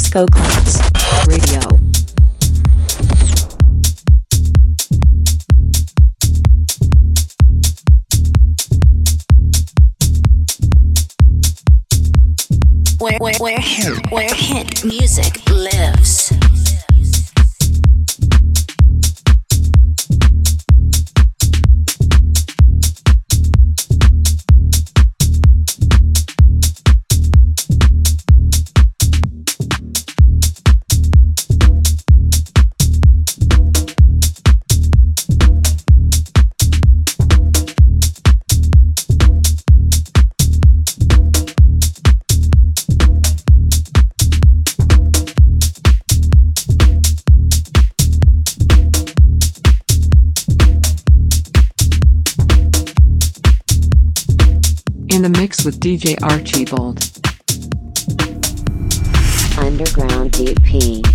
Disco Clubs Radio. Where, where, where, where hit music. with DJ Archibald. Underground DP.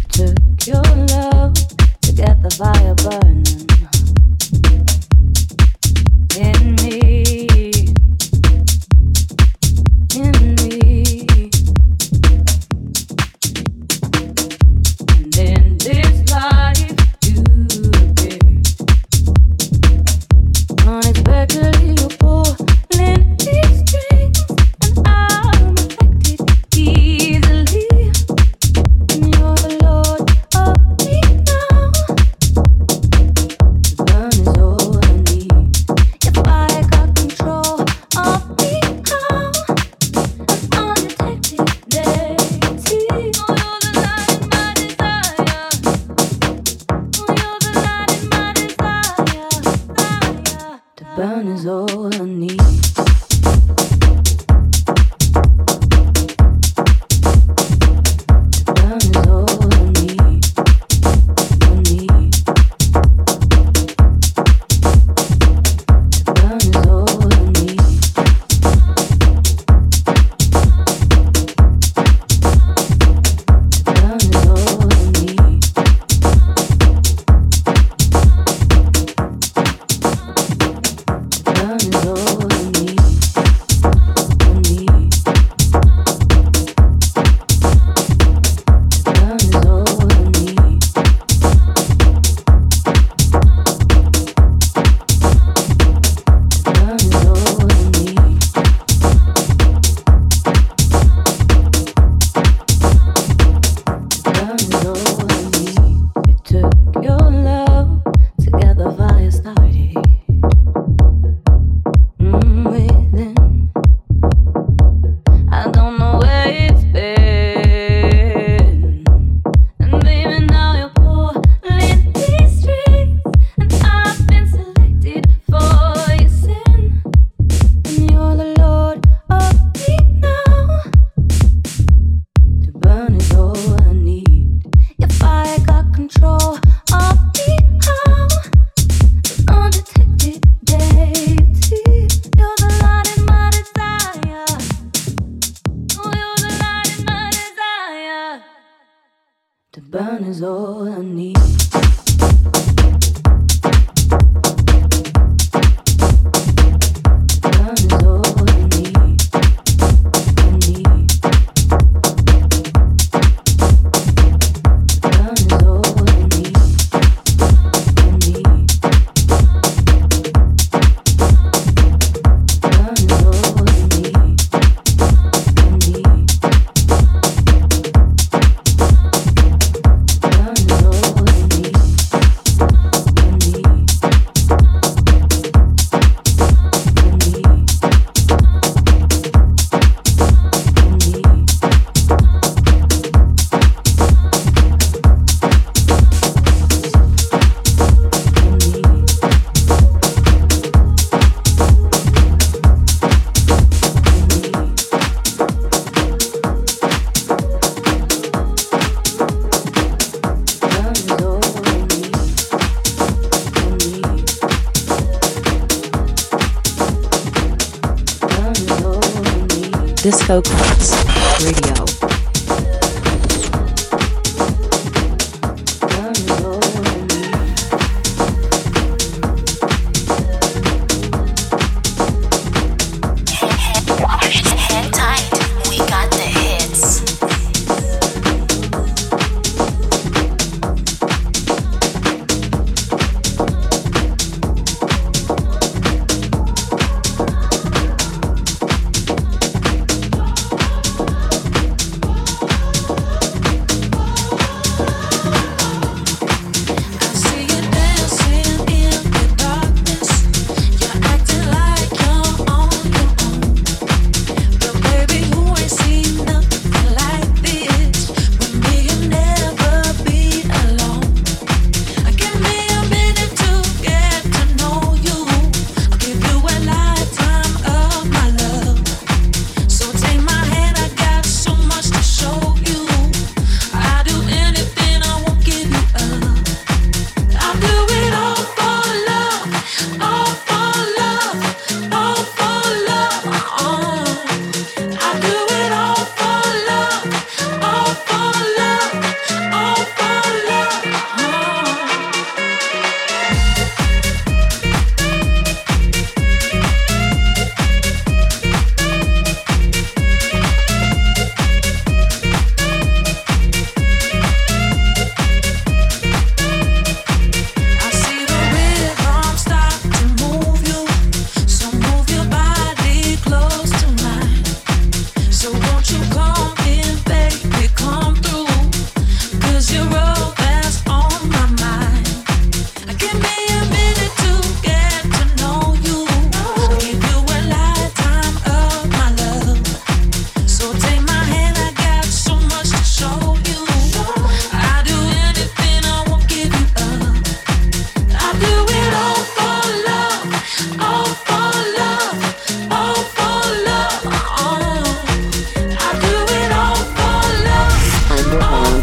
all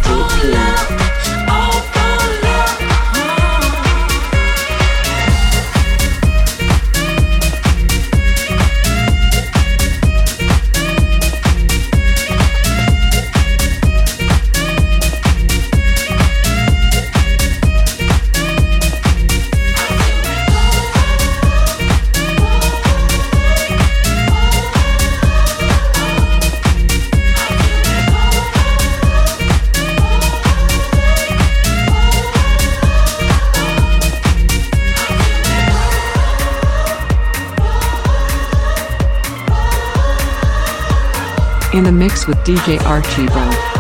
Sound you Heat. With DJ Archibald.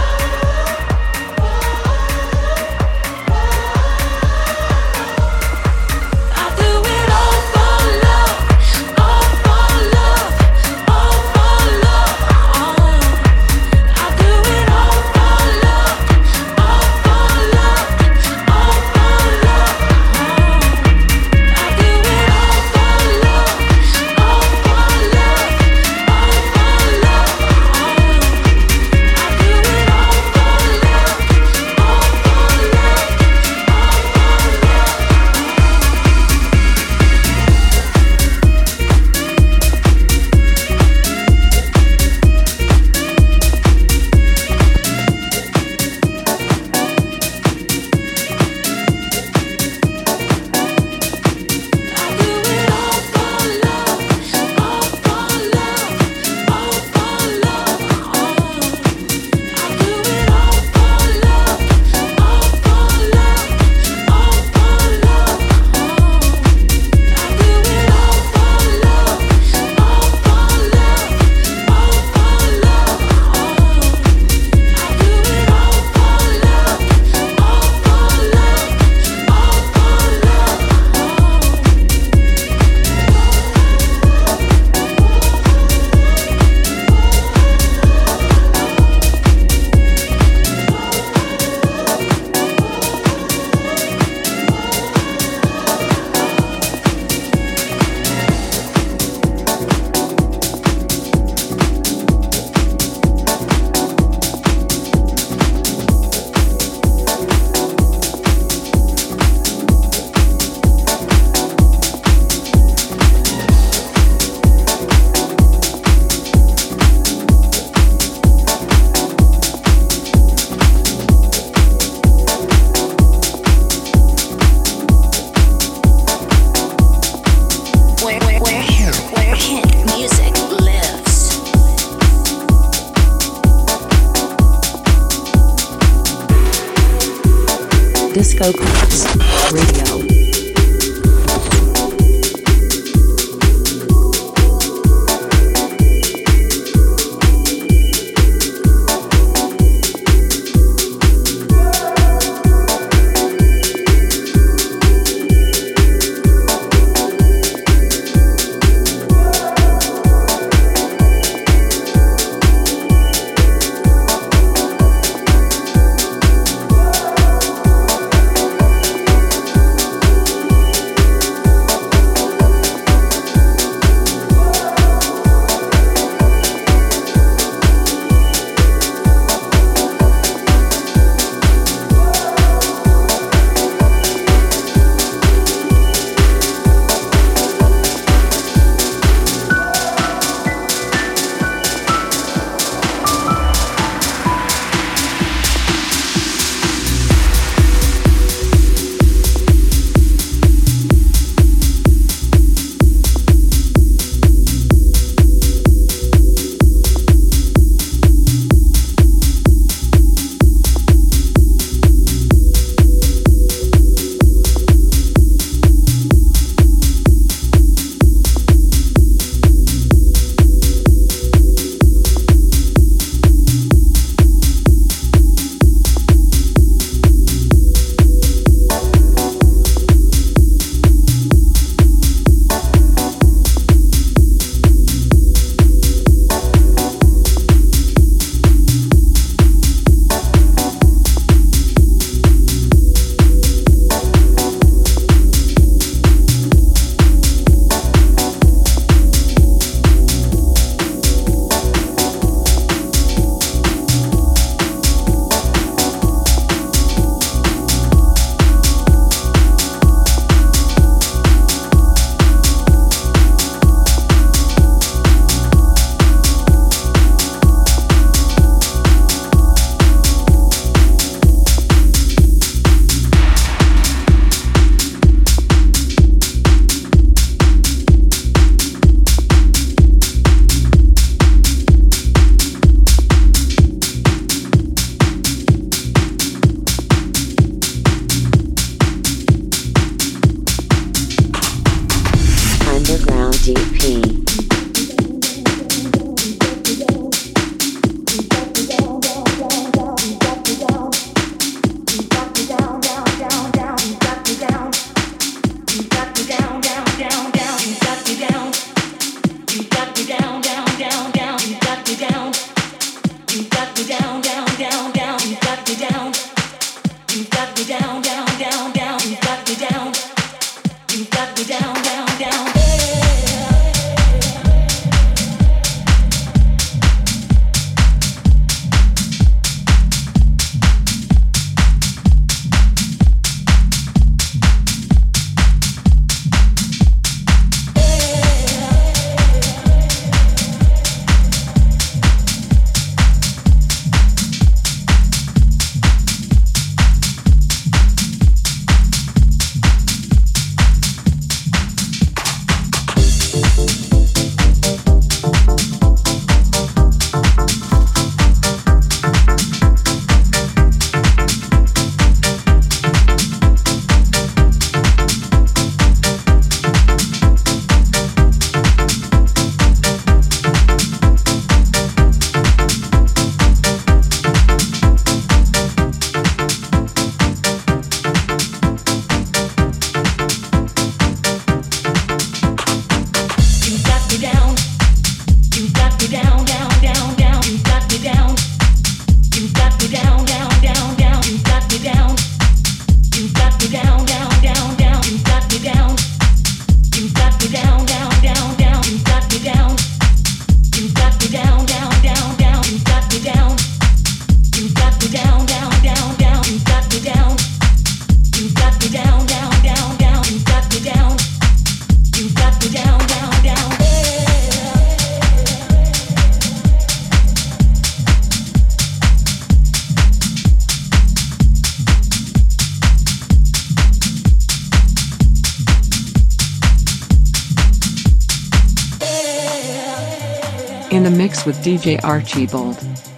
DJ Archibald.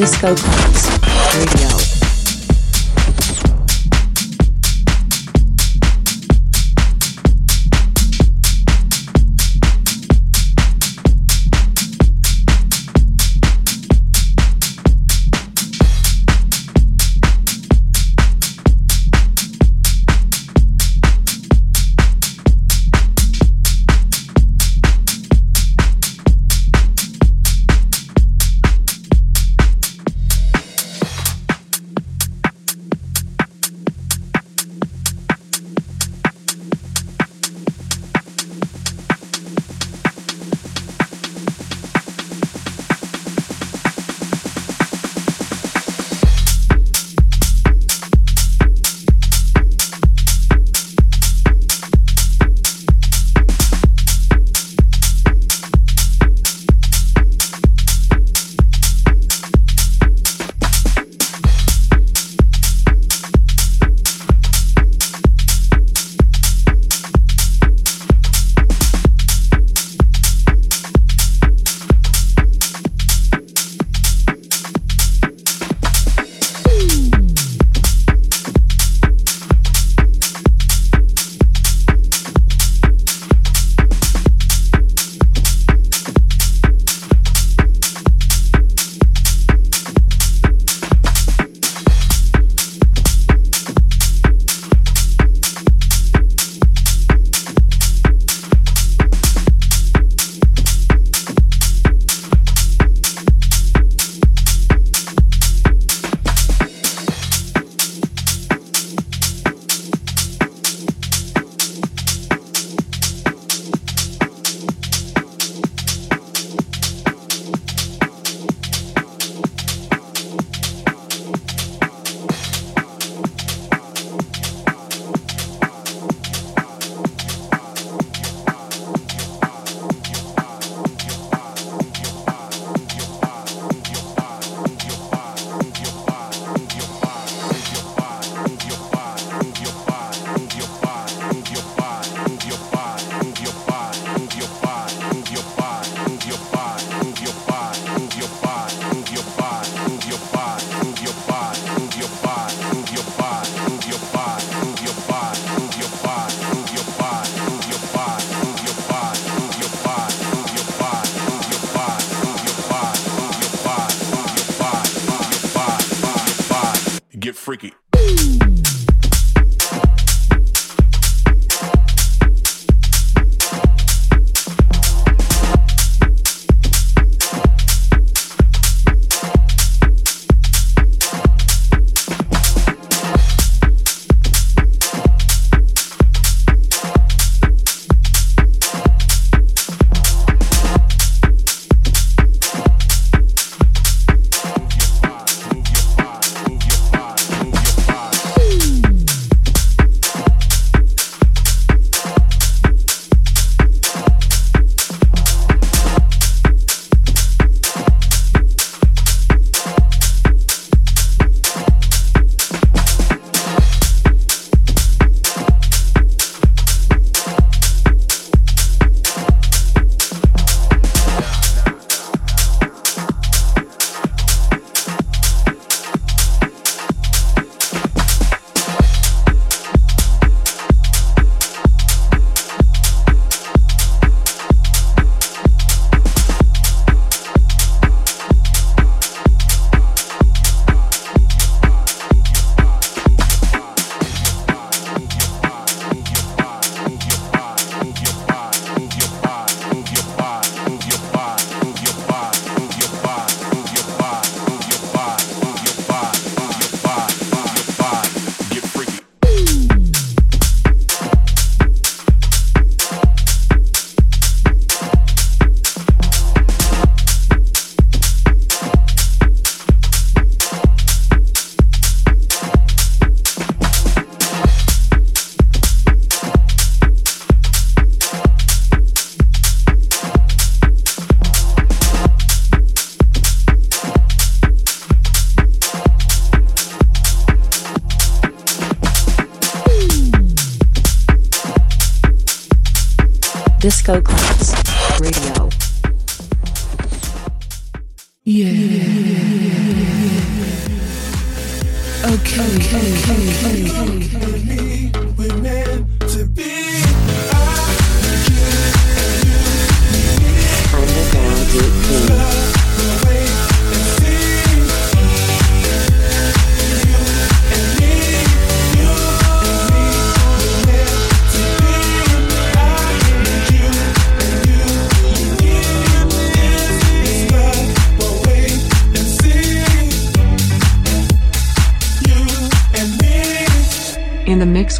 Disco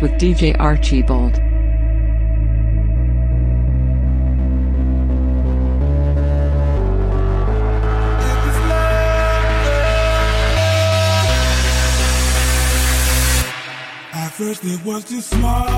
with DJ Archibald. First it was just small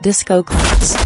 Disco Radio.